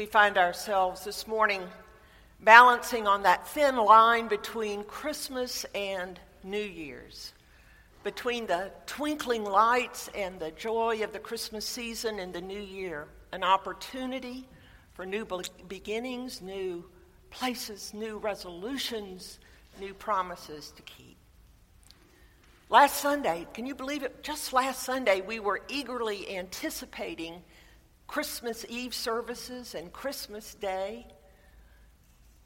we find ourselves this morning balancing on that thin line between Christmas and New Year's, between the twinkling lights and the joy of the Christmas season and the new year, an opportunity for new beginnings, new places, new resolutions, new promises to keep. Last Sunday, can you believe it? Just last Sunday, we were eagerly anticipating Christmas Eve services and Christmas Day.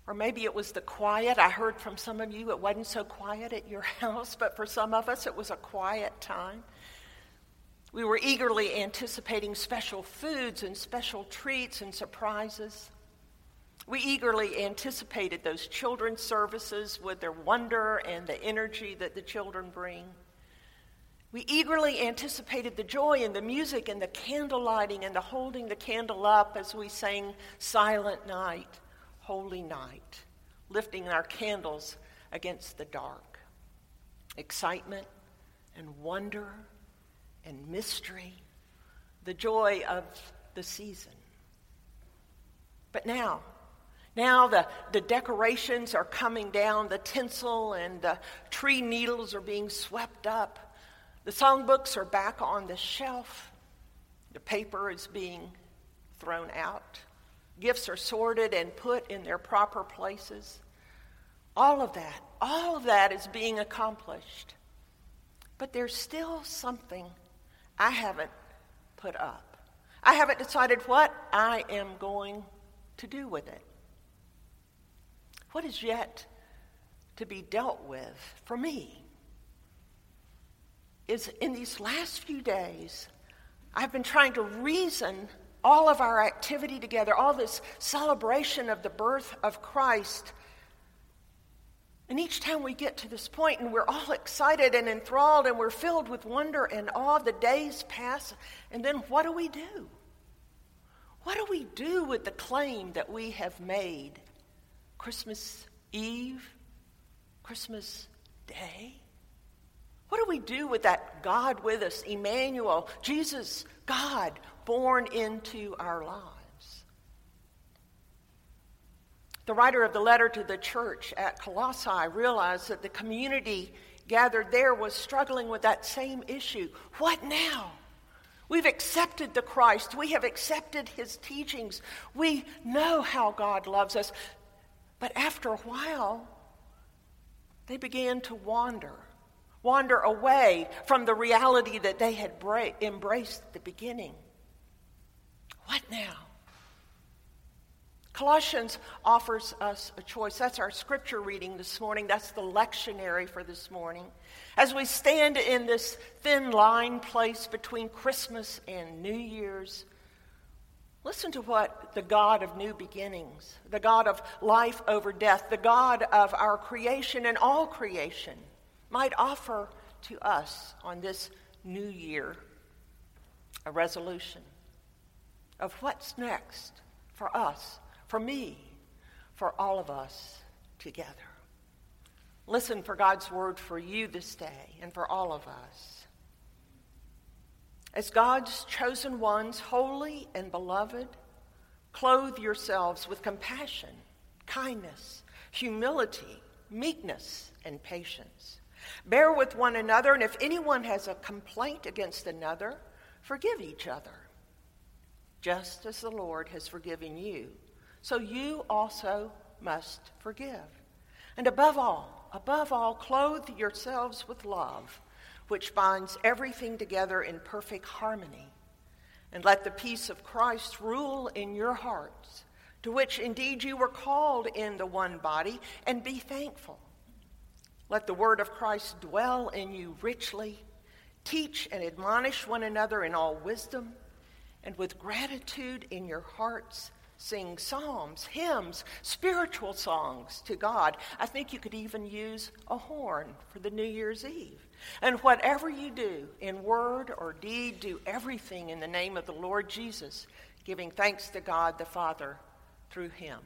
Or maybe it was the quiet. I heard from some of you it wasn't so quiet at your house, but for some of us it was a quiet time. We were eagerly anticipating special foods and special treats and surprises. We eagerly anticipated those children's services with their wonder and the energy that the children bring. We eagerly anticipated the joy and the music and the candle lighting and the holding the candle up as we sang Silent Night, Holy Night, lifting our candles against the dark. Excitement and wonder and mystery, the joy of the season. But now, now the, the decorations are coming down, the tinsel and the tree needles are being swept up. The songbooks are back on the shelf. The paper is being thrown out. Gifts are sorted and put in their proper places. All of that, all of that is being accomplished. But there's still something I haven't put up. I haven't decided what I am going to do with it. What is yet to be dealt with for me? Is in these last few days, I've been trying to reason all of our activity together, all this celebration of the birth of Christ. And each time we get to this point and we're all excited and enthralled and we're filled with wonder and awe, the days pass, and then what do we do? What do we do with the claim that we have made Christmas Eve, Christmas Day? What do we do with that God with us, Emmanuel, Jesus, God, born into our lives? The writer of the letter to the church at Colossae realized that the community gathered there was struggling with that same issue. What now? We've accepted the Christ. We have accepted his teachings. We know how God loves us. But after a while, they began to wander wander away from the reality that they had bra- embraced at the beginning. What now? Colossians offers us a choice. That's our scripture reading this morning. That's the lectionary for this morning. As we stand in this thin line place between Christmas and New Year's, listen to what the God of new beginnings, the God of life over death, the God of our creation and all creation, might offer to us on this new year a resolution of what's next for us, for me, for all of us together. Listen for God's word for you this day and for all of us. As God's chosen ones, holy and beloved, clothe yourselves with compassion, kindness, humility, meekness, and patience. Bear with one another, and if anyone has a complaint against another, forgive each other, just as the Lord has forgiven you. So you also must forgive. And above all, above all, clothe yourselves with love, which binds everything together in perfect harmony. And let the peace of Christ rule in your hearts, to which indeed you were called in the one body, and be thankful. Let the word of Christ dwell in you richly. Teach and admonish one another in all wisdom, and with gratitude in your hearts, sing psalms, hymns, spiritual songs to God. I think you could even use a horn for the New Year's Eve. And whatever you do, in word or deed, do everything in the name of the Lord Jesus, giving thanks to God the Father through him.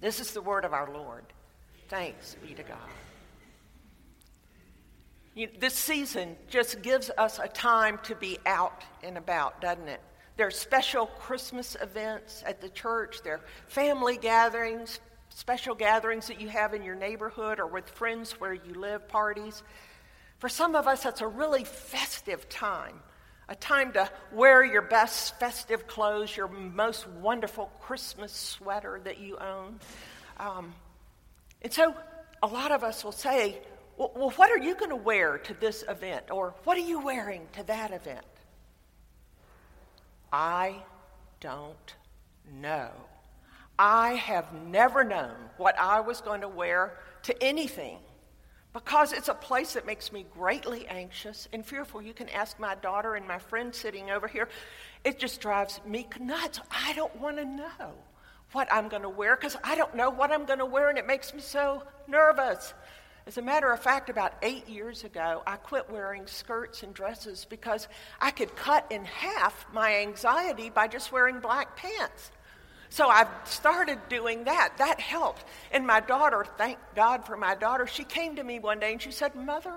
This is the word of our Lord. Thanks be to God. You, this season just gives us a time to be out and about, doesn't it? There are special Christmas events at the church. There are family gatherings, special gatherings that you have in your neighborhood or with friends where you live, parties. For some of us, that's a really festive time, a time to wear your best festive clothes, your most wonderful Christmas sweater that you own. Um, and so a lot of us will say, well, what are you going to wear to this event? Or what are you wearing to that event? I don't know. I have never known what I was going to wear to anything because it's a place that makes me greatly anxious and fearful. You can ask my daughter and my friend sitting over here. It just drives me nuts. I don't want to know what I'm going to wear because I don't know what I'm going to wear and it makes me so nervous. As a matter of fact, about eight years ago, I quit wearing skirts and dresses because I could cut in half my anxiety by just wearing black pants. So I've started doing that. That helped. And my daughter, thank God for my daughter, she came to me one day and she said, Mother,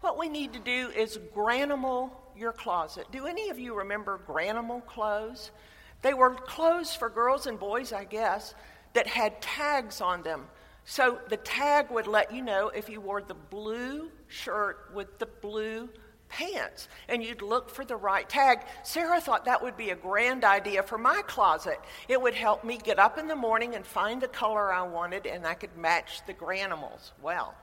what we need to do is granimal your closet. Do any of you remember granimal clothes? They were clothes for girls and boys, I guess, that had tags on them. So the tag would let you know if you wore the blue shirt with the blue pants and you'd look for the right tag. Sarah thought that would be a grand idea for my closet. It would help me get up in the morning and find the color I wanted and I could match the granimals. Well,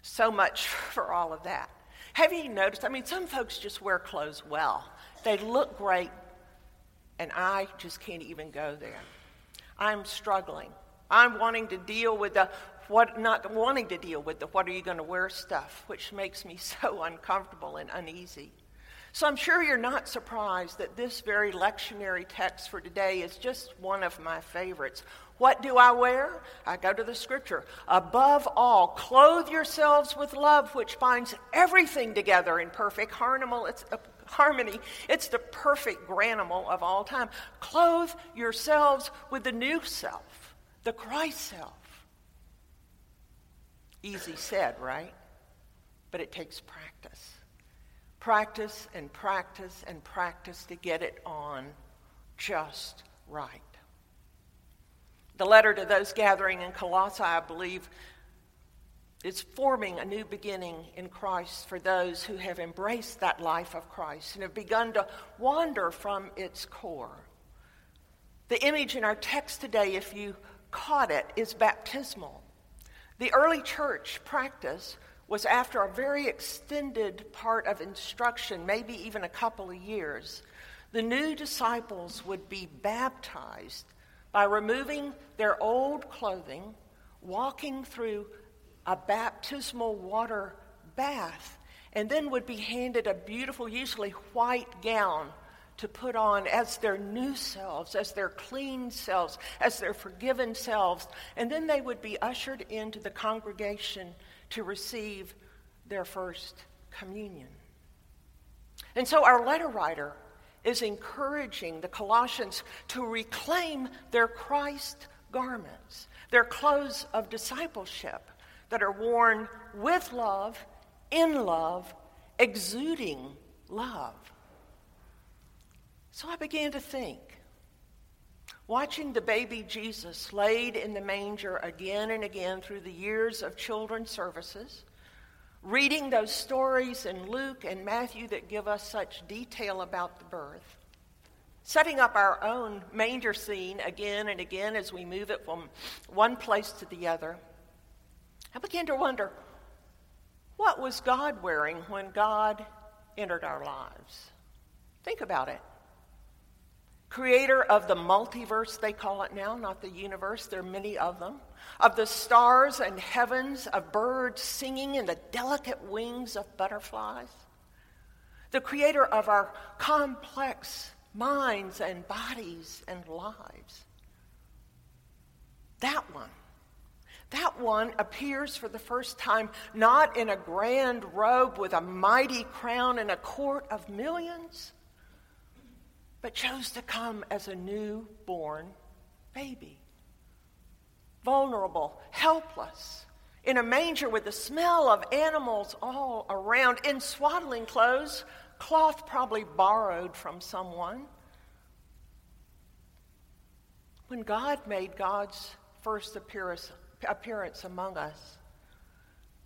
so much for all of that. Have you noticed? I mean, some folks just wear clothes well, they look great, and I just can't even go there. I'm struggling. I'm wanting to deal with the what, not wanting to deal with the what are you going to wear stuff, which makes me so uncomfortable and uneasy. So I'm sure you're not surprised that this very lectionary text for today is just one of my favorites. What do I wear? I go to the scripture. Above all, clothe yourselves with love, which binds everything together in perfect uh, harmony. It's the perfect granimal of all time. Clothe yourselves with the new self, the Christ self. Easy said, right? But it takes practice. Practice and practice and practice to get it on just right. The letter to those gathering in Colossae, I believe, is forming a new beginning in Christ for those who have embraced that life of Christ and have begun to wander from its core. The image in our text today, if you caught it, is baptismal. The early church practice was after a very extended part of instruction, maybe even a couple of years. The new disciples would be baptized by removing their old clothing, walking through a baptismal water bath, and then would be handed a beautiful, usually white gown to put on as their new selves, as their clean selves, as their forgiven selves. And then they would be ushered into the congregation to receive their first communion. And so our letter writer is encouraging the Colossians to reclaim their Christ garments, their clothes of discipleship that are worn with love, in love, exuding love. So I began to think, watching the baby Jesus laid in the manger again and again through the years of children's services, reading those stories in Luke and Matthew that give us such detail about the birth, setting up our own manger scene again and again as we move it from one place to the other, I began to wonder what was God wearing when God entered our lives? Think about it creator of the multiverse, they call it now, not the universe, there are many of them, of the stars and heavens, of birds singing in the delicate wings of butterflies, the creator of our complex minds and bodies and lives. That one. That one appears for the first time not in a grand robe with a mighty crown in a court of millions but chose to come as a newborn baby. Vulnerable, helpless, in a manger with the smell of animals all around, in swaddling clothes, cloth probably borrowed from someone. When God made God's first appearance, appearance among us,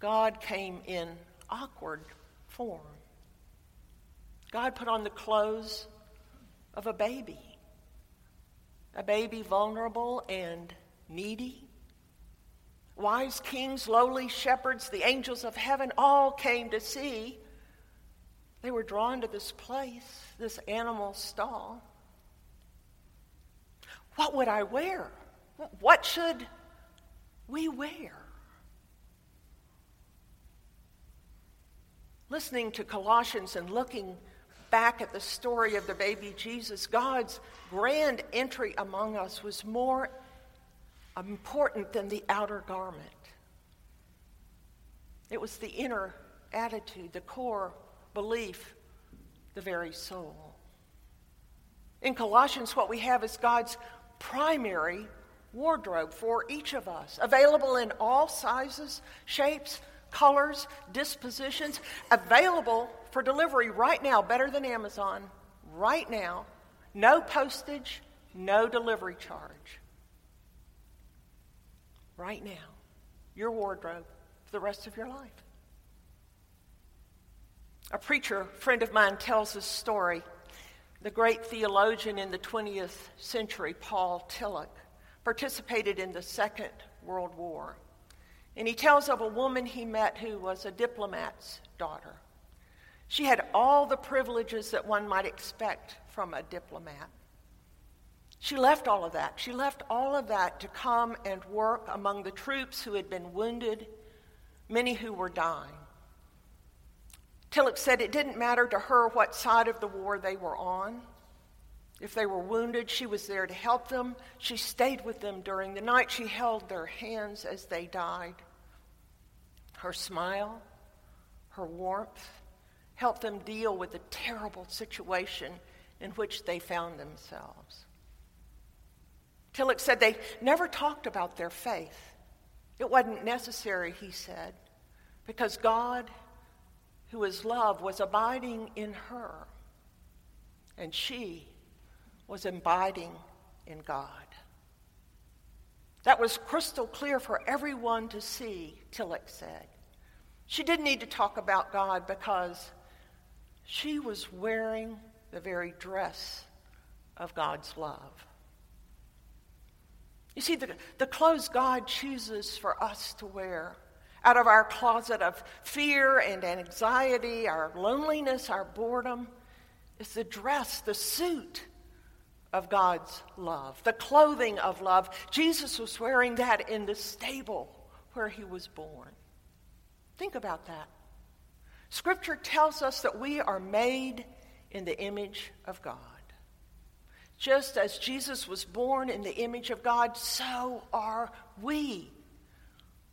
God came in awkward form. God put on the clothes of a baby, a baby vulnerable and needy. Wise kings, lowly shepherds, the angels of heaven all came to see. They were drawn to this place, this animal stall. What would I wear? What should we wear? Listening to Colossians and looking back at the story of the baby Jesus, God's grand entry among us was more important than the outer garment. It was the inner attitude, the core belief, the very soul. In Colossians, what we have is God's primary wardrobe for each of us, available in all sizes, shapes, colors, dispositions, available for delivery right now, better than Amazon, right now. No postage, no delivery charge. Right now, your wardrobe for the rest of your life. A preacher friend of mine tells this story the great theologian in the 20th century, Paul Tillich, participated in the Second World War. And he tells of a woman he met who was a diplomat's daughter. She had all the privileges that one might expect from a diplomat. She left all of that. She left all of that to come and work among the troops who had been wounded, many who were dying. Tillich said it didn't matter to her what side of the war they were on. If they were wounded, she was there to help them. She stayed with them during the night. She held their hands as they died. Her smile, her warmth, helped them deal with the terrible situation in which they found themselves. Tillich said they never talked about their faith. It wasn't necessary, he said, because God who is love, was abiding in her, and she was abiding in God. That was crystal clear for everyone to see, Tillich said. She didn't need to talk about God because she was wearing the very dress of God's love. You see, the, the clothes God chooses for us to wear out of our closet of fear and anxiety, our loneliness, our boredom, is the dress, the suit of God's love, the clothing of love. Jesus was wearing that in the stable where he was born. Think about that. Scripture tells us that we are made in the image of God. Just as Jesus was born in the image of God, so are we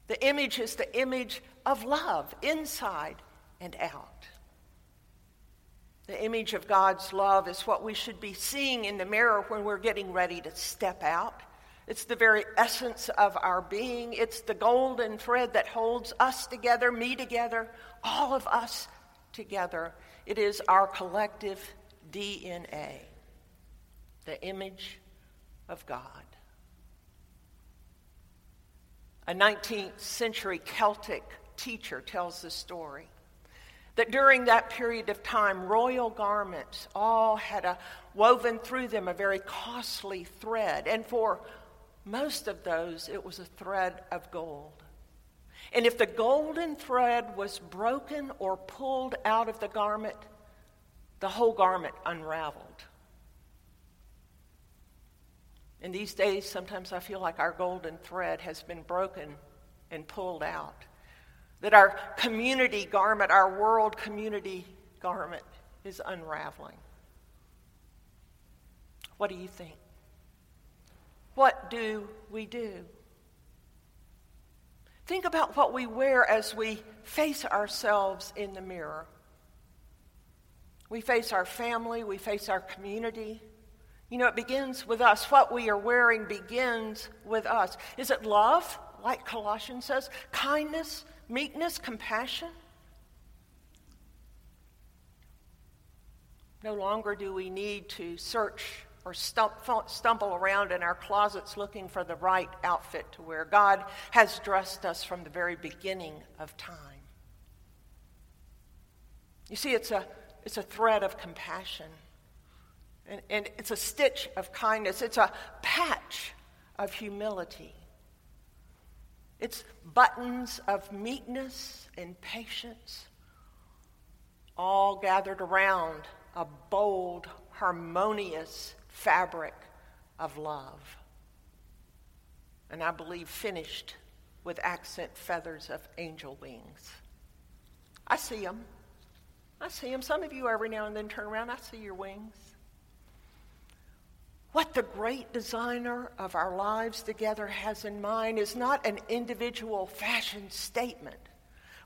the image is the image of love, inside and out. The image of God's love is what we should be seeing in the mirror when we're getting ready to step out. It's the very essence of our being. It's the golden thread that holds us together, me together, all of us together. It is our collective DNA, the image of God. A 19th century Celtic teacher tells the story that during that period of time, royal garments all had a woven through them a very costly thread. And for most of those, it was a thread of gold. And if the golden thread was broken or pulled out of the garment, the whole garment unraveled. In these days, sometimes I feel like our golden thread has been broken and pulled out. That our community garment, our world community garment, is unraveling. What do you think? What do we do? Think about what we wear as we face ourselves in the mirror. We face our family, we face our community, you know, it begins with us. What we are wearing begins with us. Is it love, like Colossians says? Kindness, meekness, compassion? No longer do we need to search or stumble around in our closets looking for the right outfit to wear. God has dressed us from the very beginning of time. You see, it's a, it's a thread of compassion, and, and it's a stitch of kindness, it's a patch of humility. It's buttons of meekness and patience, all gathered around a bold, harmonious fabric of love. And I believe finished with accent feathers of angel wings. I see them. I see them. Some of you every now and then turn around, I see your wings. What the great designer of our lives together has in mind is not an individual fashion statement,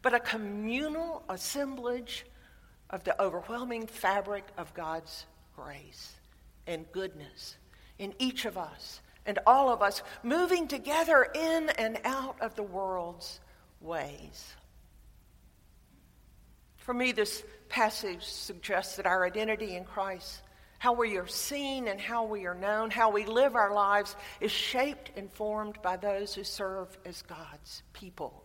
but a communal assemblage of the overwhelming fabric of God's grace and goodness in each of us and all of us, moving together in and out of the world's ways. For me, this passage suggests that our identity in Christ, how we are seen and how we are known, how we live our lives, is shaped and formed by those who serve as God's people,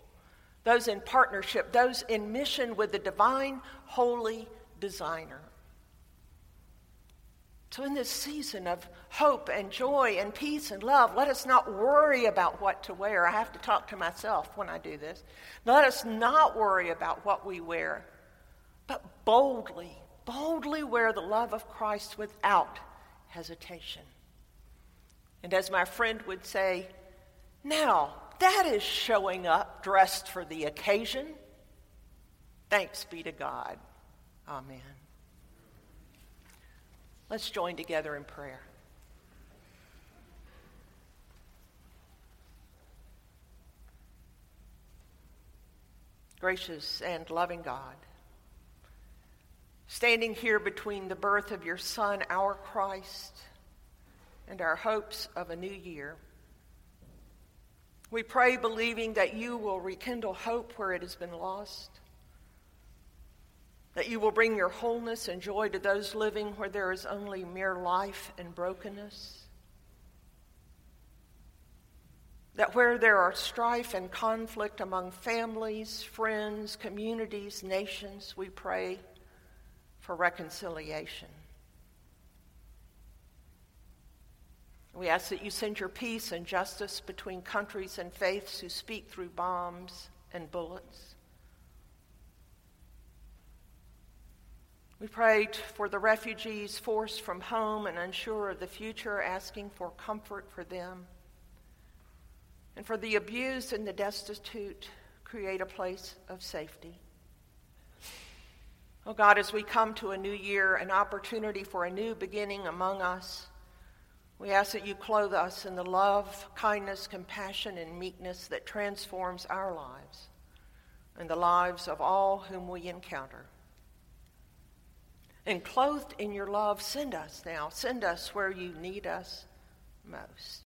those in partnership, those in mission with the divine, holy designer. So, in this season of hope and joy and peace and love, let us not worry about what to wear. I have to talk to myself when I do this. Let us not worry about what we wear, but boldly, boldly wear the love of Christ without hesitation. And as my friend would say, now that is showing up dressed for the occasion. Thanks be to God. Amen. Let's join together in prayer. Gracious and loving God, standing here between the birth of your Son, our Christ, and our hopes of a new year, we pray believing that you will rekindle hope where it has been lost that you will bring your wholeness and joy to those living where there is only mere life and brokenness. That where there are strife and conflict among families, friends, communities, nations, we pray for reconciliation. We ask that you send your peace and justice between countries and faiths who speak through bombs and bullets. We prayed for the refugees forced from home and unsure of the future, asking for comfort for them. And for the abused and the destitute, create a place of safety. Oh God, as we come to a new year, an opportunity for a new beginning among us, we ask that you clothe us in the love, kindness, compassion, and meekness that transforms our lives and the lives of all whom we encounter. And clothed in your love, send us now. Send us where you need us most.